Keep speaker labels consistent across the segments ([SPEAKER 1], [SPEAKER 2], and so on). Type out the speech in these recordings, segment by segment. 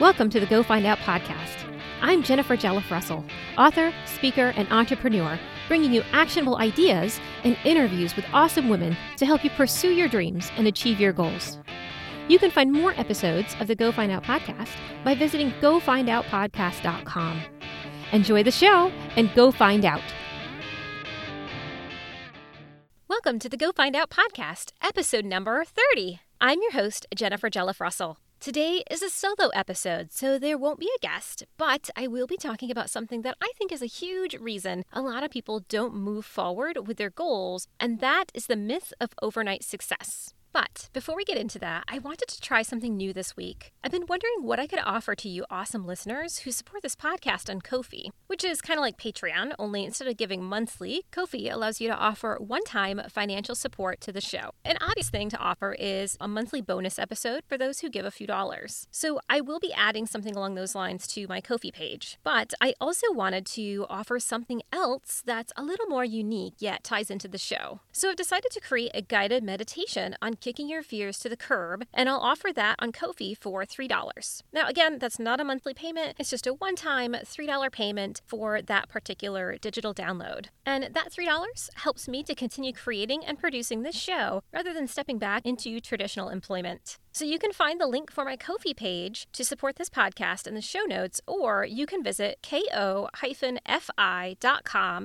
[SPEAKER 1] Welcome to the Go Find Out podcast. I'm Jennifer Jelliff Russell, author, speaker, and entrepreneur, bringing you actionable ideas and interviews with awesome women to help you pursue your dreams and achieve your goals. You can find more episodes of the Go Find Out podcast by visiting gofindoutpodcast.com. Enjoy the show and go find out. Welcome to the Go Find Out podcast, episode number 30. I'm your host, Jennifer Jelliff Russell. Today is a solo episode, so there won't be a guest, but I will be talking about something that I think is a huge reason a lot of people don't move forward with their goals, and that is the myth of overnight success. But before we get into that, I wanted to try something new this week. I've been wondering what I could offer to you awesome listeners who support this podcast on Ko-fi, which is kind of like Patreon, only instead of giving monthly, Ko-fi allows you to offer one-time financial support to the show. An obvious thing to offer is a monthly bonus episode for those who give a few dollars. So I will be adding something along those lines to my Ko-fi page. But I also wanted to offer something else that's a little more unique yet ties into the show. So I've decided to create a guided meditation on kicking your fears to the curb, and I'll offer that on Ko-fi for $3. Now, again, that's not a monthly payment, it's just a one time $3 payment for that particular digital download. And that $3 helps me to continue creating and producing this show rather than stepping back into traditional employment. So you can find the link for my Ko-fi page to support this podcast in the show notes, or you can visit ko-fi.com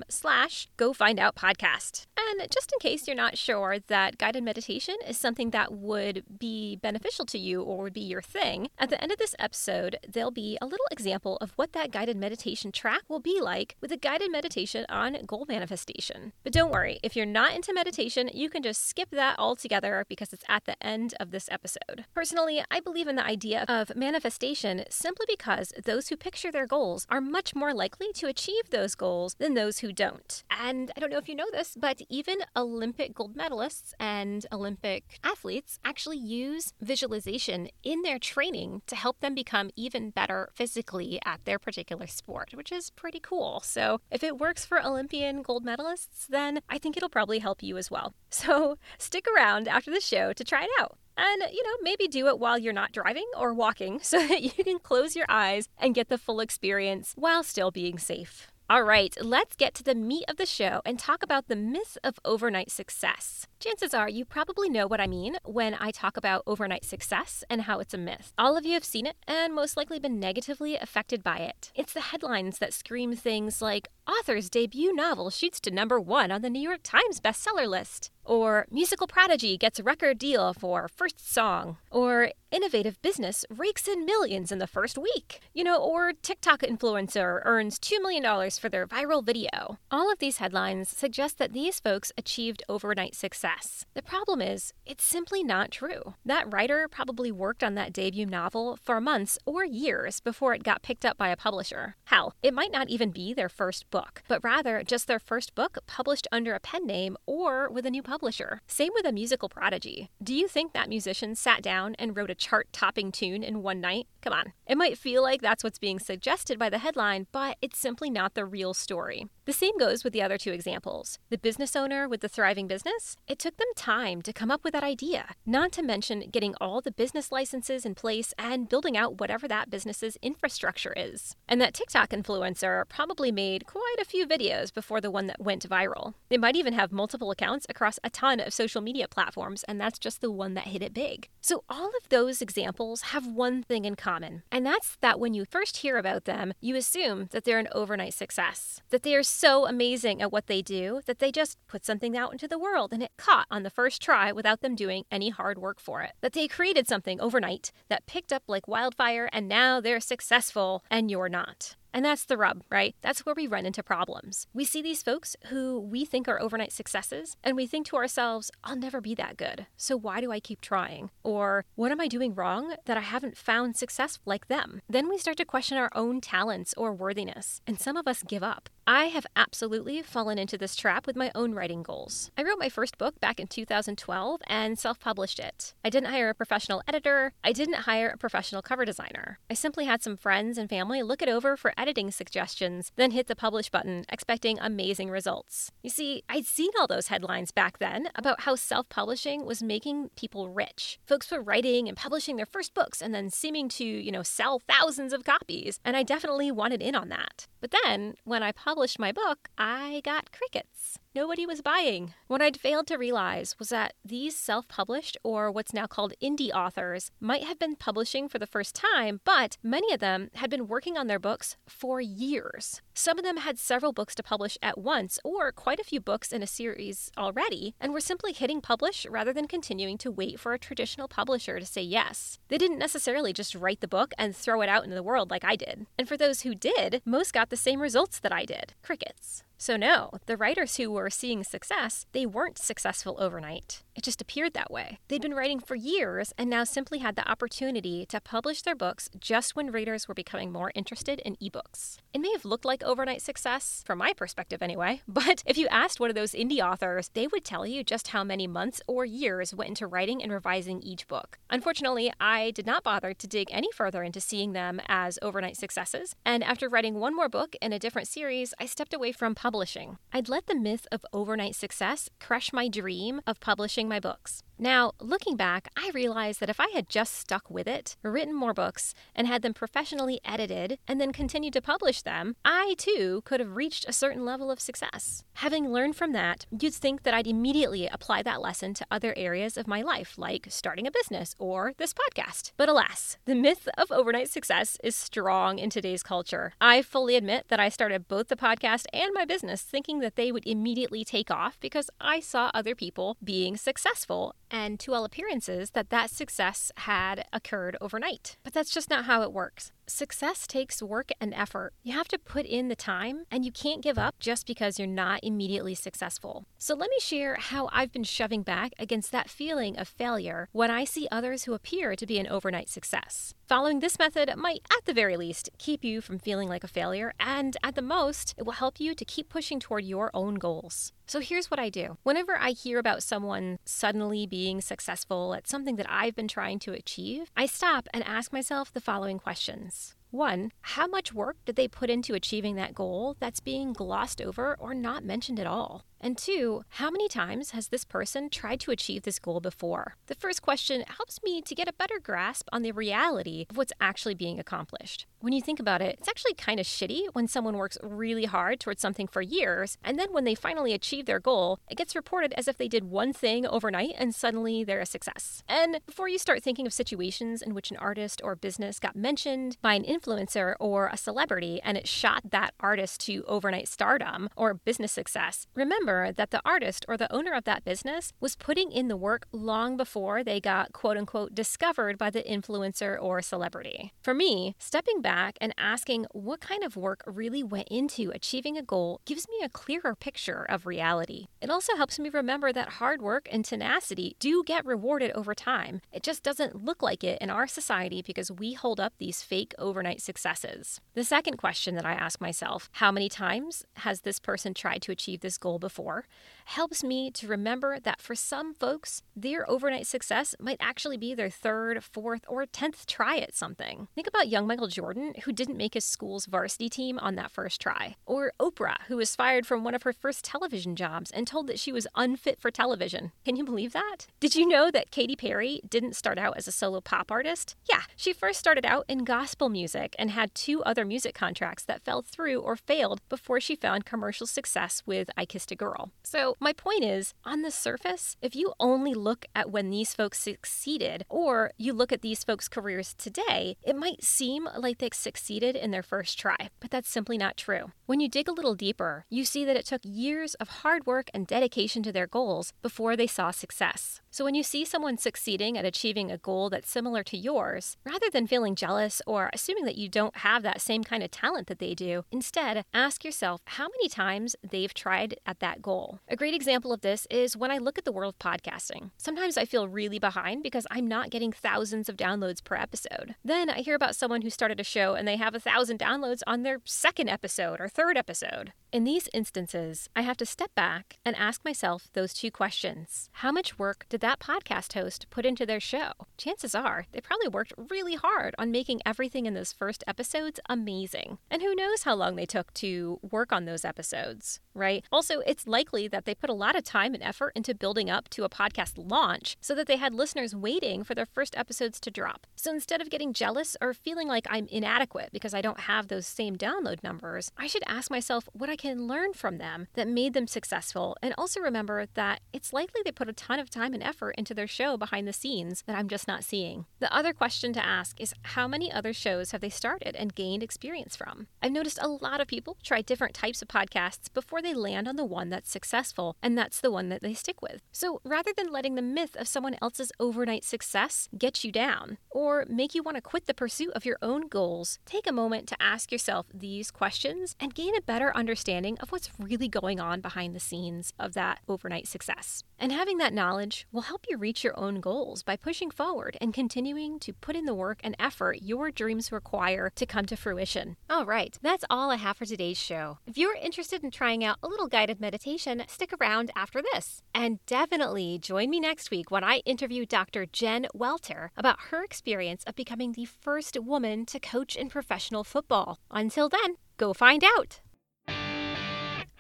[SPEAKER 1] slash go find out podcast. And just in case you're not sure that guided meditation is something that would be beneficial to you or would be your thing, at the end of this episode, there'll be a little example of what that guided meditation track will be like with a guided meditation on goal manifestation. But don't worry, if you're not into meditation, you can just skip that altogether because it's at the end of this episode. Personally, I believe in the idea of manifestation simply because those who picture their goals are much more likely to achieve those goals than those who don't. And I don't know if you know this, but even Olympic gold medalists and Olympic athletes actually use visualization in their training to help them become even better physically at their particular sport, which is pretty cool. So if it works for Olympian gold medalists, then I think it'll probably help you as well. So stick around after the show to try it out. And, you know, maybe do it while you're not driving or walking so that you can close your eyes and get the full experience while still being safe. All right, let's get to the meat of the show and talk about the myth of overnight success. Chances are you probably know what I mean when I talk about overnight success and how it's a myth. All of you have seen it and most likely been negatively affected by it. It's the headlines that scream things like author's debut novel shoots to number one on the New York Times bestseller list, or musical prodigy gets a record deal for first song, or innovative business rakes in millions in the first week, you know, or TikTok influencer earns $2 million for their viral video. All of these headlines suggest that these folks achieved overnight success. The problem is, it's simply not true. That writer probably worked on that debut novel for months or years before it got picked up by a publisher. Hell, it might not even be their first book, but rather just their first book published under a pen name or with a new publisher. Same with a musical prodigy. Do you think that musician sat down and wrote a chart topping tune in one night? Come on. It might feel like that's what's being suggested by the headline, but it's simply not the real story. The same goes with the other two examples. The business owner with the thriving business, it took them time to come up with that idea, not to mention getting all the business licenses in place and building out whatever that business's infrastructure is. And that TikTok influencer probably made quite a few videos before the one that went viral. They might even have multiple accounts across a ton of social media platforms, and that's just the one that hit it big. So all of those examples have one thing in common, and that's that when you first hear about them, you assume that they're an overnight success, that they are so amazing at what they do that they just put something out into the world and it caught on the first try without them doing any hard work for it. That they created something overnight that picked up like wildfire and now they're successful and you're not. And that's the rub, right? That's where we run into problems. We see these folks who we think are overnight successes, and we think to ourselves, I'll never be that good. So why do I keep trying? Or what am I doing wrong that I haven't found success like them? Then we start to question our own talents or worthiness, and some of us give up. I have absolutely fallen into this trap with my own writing goals. I wrote my first book back in 2012 and self published it. I didn't hire a professional editor, I didn't hire a professional cover designer. I simply had some friends and family look it over for editing suggestions, then hit the publish button, expecting amazing results. You see, I'd seen all those headlines back then about how self publishing was making people rich. Folks were writing and publishing their first books and then seeming to, you know, sell thousands of copies, and I definitely wanted in on that. But then, when I published my book, I got crickets nobody was buying. What I'd failed to realize was that these self published, or what's now called indie authors, might have been publishing for the first time, but many of them had been working on their books for years. Some of them had several books to publish at once, or quite a few books in a series already, and were simply hitting publish rather than continuing to wait for a traditional publisher to say yes. They didn't necessarily just write the book and throw it out into the world like I did. And for those who did, most got the same results that I did crickets. So, no, the writers who were seeing success, they weren't successful overnight. It just appeared that way. They'd been writing for years and now simply had the opportunity to publish their books just when readers were becoming more interested in ebooks. It may have looked like overnight success, from my perspective anyway, but if you asked one of those indie authors, they would tell you just how many months or years went into writing and revising each book. Unfortunately, I did not bother to dig any further into seeing them as overnight successes, and after writing one more book in a different series, I stepped away from publishing. I'd let the myth of overnight success crush my dream of publishing my books. Now, looking back, I realized that if I had just stuck with it, written more books, and had them professionally edited, and then continued to publish them, I too could have reached a certain level of success. Having learned from that, you'd think that I'd immediately apply that lesson to other areas of my life, like starting a business or this podcast. But alas, the myth of overnight success is strong in today's culture. I fully admit that I started both the podcast and my business thinking that they would immediately take off because I saw other people being successful and to all appearances, that that success had occurred overnight. But that's just not how it works. Success takes work and effort. You have to put in the time, and you can't give up just because you're not immediately successful. So, let me share how I've been shoving back against that feeling of failure when I see others who appear to be an overnight success. Following this method might, at the very least, keep you from feeling like a failure, and at the most, it will help you to keep pushing toward your own goals. So here's what I do. Whenever I hear about someone suddenly being successful at something that I've been trying to achieve, I stop and ask myself the following questions. One, how much work did they put into achieving that goal that's being glossed over or not mentioned at all? And two, how many times has this person tried to achieve this goal before? The first question helps me to get a better grasp on the reality of what's actually being accomplished. When you think about it, it's actually kind of shitty when someone works really hard towards something for years, and then when they finally achieve their goal, it gets reported as if they did one thing overnight and suddenly they're a success. And before you start thinking of situations in which an artist or business got mentioned by an influencer or a celebrity and it shot that artist to overnight stardom or business success, remember remember that the artist or the owner of that business was putting in the work long before they got quote unquote discovered by the influencer or celebrity. For me, stepping back and asking what kind of work really went into achieving a goal gives me a clearer picture of reality. It also helps me remember that hard work and tenacity do get rewarded over time. It just doesn't look like it in our society because we hold up these fake overnight successes. The second question that I ask myself how many times has this person tried to achieve this goal before? Before helps me to remember that for some folks, their overnight success might actually be their third, fourth, or tenth try at something. Think about young Michael Jordan, who didn't make his school's varsity team on that first try, or Oprah, who was fired from one of her first television jobs and told that she was unfit for television. Can you believe that? Did you know that Katy Perry didn't start out as a solo pop artist? Yeah, she first started out in gospel music and had two other music contracts that fell through or failed before she found commercial success with I Kissed a Girl. So, my point is on the surface, if you only look at when these folks succeeded, or you look at these folks' careers today, it might seem like they succeeded in their first try, but that's simply not true. When you dig a little deeper, you see that it took years of hard work and dedication to their goals before they saw success. So, when you see someone succeeding at achieving a goal that's similar to yours, rather than feeling jealous or assuming that you don't have that same kind of talent that they do, instead ask yourself how many times they've tried at that goal. A great example of this is when I look at the world of podcasting. Sometimes I feel really behind because I'm not getting thousands of downloads per episode. Then I hear about someone who started a show and they have a thousand downloads on their second episode or third episode. In these instances, I have to step back and ask myself those two questions. How much work did that podcast host put into their show? Chances are they probably worked really hard on making everything in those first episodes amazing. And who knows how long they took to work on those episodes, right? Also, it's likely that they put a lot of time and effort into building up to a podcast launch so that they had listeners waiting for their first episodes to drop. So instead of getting jealous or feeling like I'm inadequate because I don't have those same download numbers, I should ask myself what I can learn from them that made them successful and also remember that it's likely they put a ton of time and effort into their show behind the scenes that I'm just not seeing. The other question to ask is how many other shows have they started and gained experience from? I've noticed a lot of people try different types of podcasts before they land on the one that's successful, and that's the one that they stick with. So rather than letting the myth of someone else's overnight success get you down or make you want to quit the pursuit of your own goals, take a moment to ask yourself these questions and gain a better understanding of what's really going on behind the scenes of that overnight success. And having that knowledge will help you reach your own goals by pushing forward and continuing to put in the work and effort your dreams require to come to fruition. All right, that's all I have for today's show. If you're interested in trying out a little guided meditation, stick around after this. And definitely join me next week when I interview Dr. Jen Welter about her experience of becoming the first woman to coach in professional football. Until then, go find out.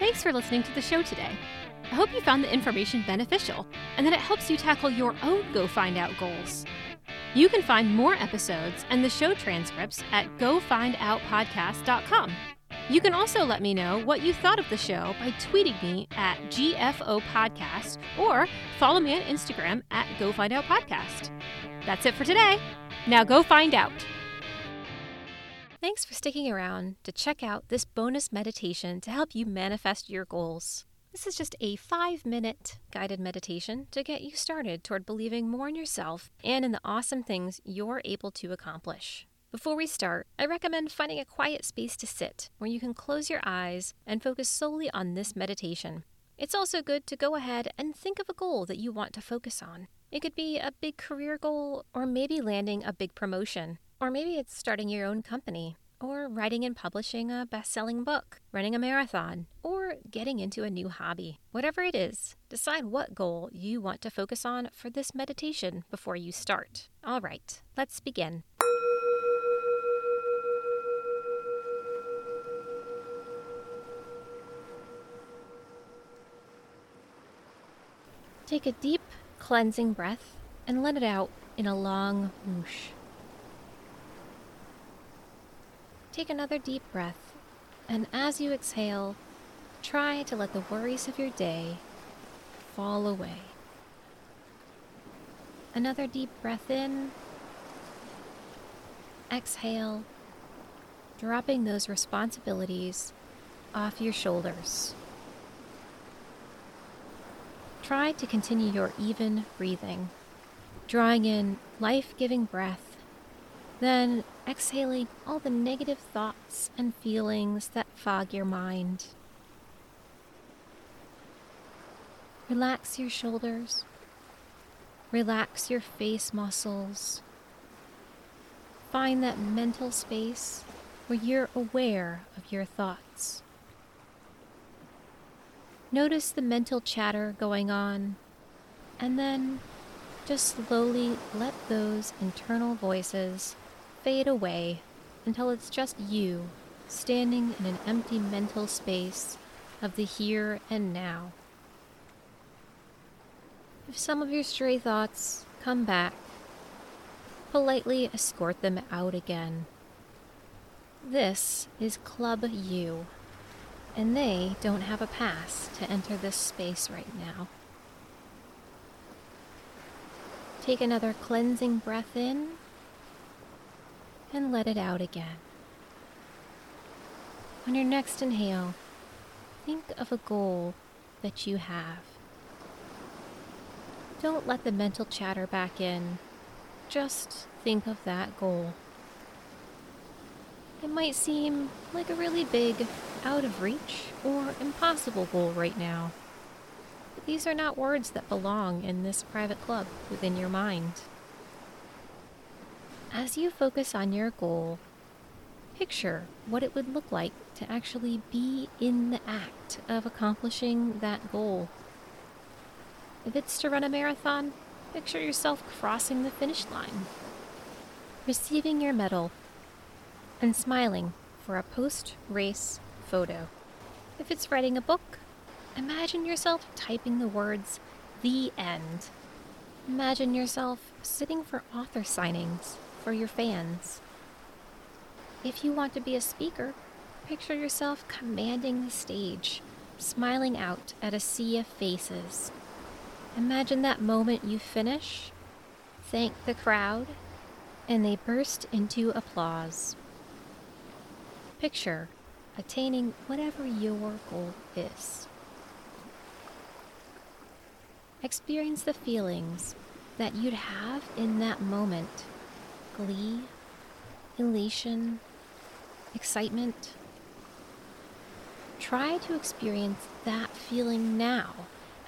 [SPEAKER 1] Thanks for listening to the show today. I hope you found the information beneficial and that it helps you tackle your own Go Find Out goals. You can find more episodes and the show transcripts at gofindoutpodcast.com. You can also let me know what you thought of the show by tweeting me at GFO Podcast or follow me on Instagram at Go Find Out Podcast. That's it for today. Now go find out. Thanks for sticking around to check out this bonus meditation to help you manifest your goals. This is just a five minute guided meditation to get you started toward believing more in yourself and in the awesome things you're able to accomplish. Before we start, I recommend finding a quiet space to sit where you can close your eyes and focus solely on this meditation. It's also good to go ahead and think of a goal that you want to focus on. It could be a big career goal, or maybe landing a big promotion, or maybe it's starting your own company, or writing and publishing a best selling book, running a marathon, or getting into a new hobby. Whatever it is, decide what goal you want to focus on for this meditation before you start. All right, let's begin. Take a deep, cleansing breath and let it out in a long whoosh. Take another deep breath, and as you exhale, try to let the worries of your day fall away. Another deep breath in. Exhale, dropping those responsibilities off your shoulders. Try to continue your even breathing, drawing in life giving breath then exhaling all the negative thoughts and feelings that fog your mind. Relax your shoulders. Relax your face muscles. Find that mental space where you're aware of your thoughts. Notice the mental chatter going on, and then just slowly let those internal voices fade away until it's just you standing in an empty mental space of the here and now. If some of your stray thoughts come back, politely escort them out again. This is Club You, and they don't have a pass to enter this space right now. Take another cleansing breath in and let it out again. On your next inhale, think of a goal that you have. Don't let the mental chatter back in. Just think of that goal. It might seem like a really big, out of reach, or impossible goal right now. But these are not words that belong in this private club within your mind. As you focus on your goal, picture what it would look like to actually be in the act of accomplishing that goal. If it's to run a marathon, picture yourself crossing the finish line, receiving your medal, and smiling for a post race photo. If it's writing a book, imagine yourself typing the words, The End. Imagine yourself sitting for author signings for your fans. If you want to be a speaker, picture yourself commanding the stage, smiling out at a sea of faces. Imagine that moment you finish, thank the crowd, and they burst into applause. Picture attaining whatever your goal is. Experience the feelings that you'd have in that moment glee, elation, excitement. Try to experience that feeling now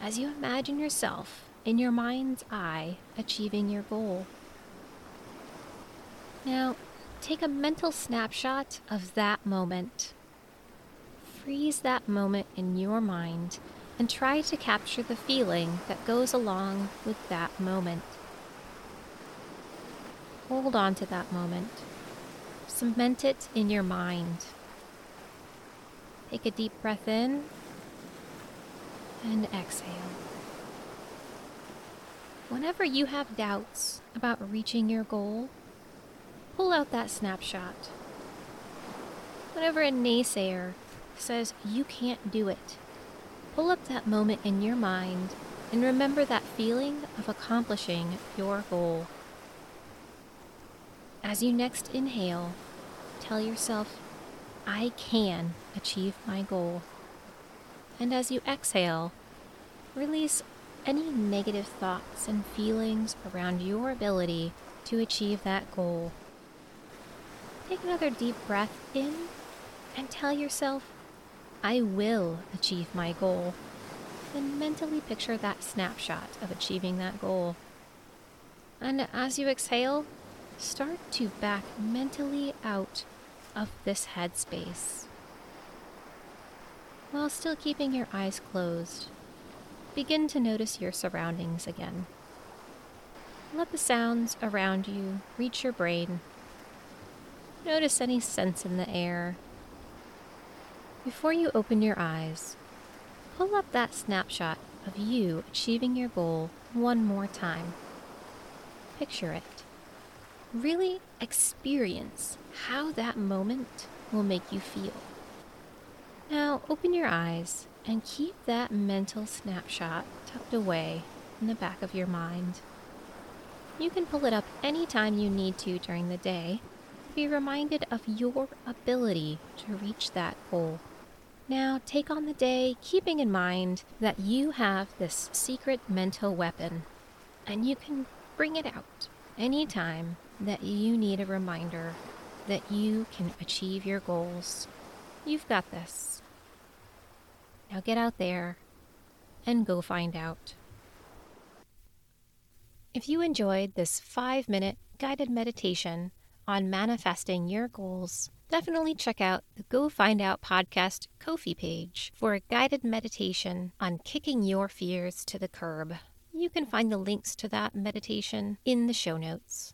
[SPEAKER 1] as you imagine yourself in your mind's eye achieving your goal. Now, take a mental snapshot of that moment. Freeze that moment in your mind and try to capture the feeling that goes along with that moment. Hold on to that moment. Cement it in your mind. Take a deep breath in and exhale. Whenever you have doubts about reaching your goal, pull out that snapshot. Whenever a naysayer says you can't do it, pull up that moment in your mind and remember that feeling of accomplishing your goal. As you next inhale, tell yourself, I can achieve my goal. And as you exhale, release any negative thoughts and feelings around your ability to achieve that goal. Take another deep breath in and tell yourself, I will achieve my goal. Then mentally picture that snapshot of achieving that goal. And as you exhale, start to back mentally out of this headspace. While still keeping your eyes closed, begin to notice your surroundings again. Let the sounds around you reach your brain. Notice any scents in the air before you open your eyes, pull up that snapshot of you achieving your goal one more time. Picture it. Really experience how that moment will make you feel. Now open your eyes and keep that mental snapshot tucked away in the back of your mind. You can pull it up anytime you need to during the day be reminded of your ability to reach that goal. Now take on the day, keeping in mind that you have this secret mental weapon, and you can bring it out anytime that you need a reminder that you can achieve your goals. You've got this. Now get out there and go find out. If you enjoyed this five minute guided meditation on manifesting your goals, definitely check out the Go Find Out podcast Ko-fi page for a guided meditation on kicking your fears to the curb. You can find the links to that meditation in the show notes.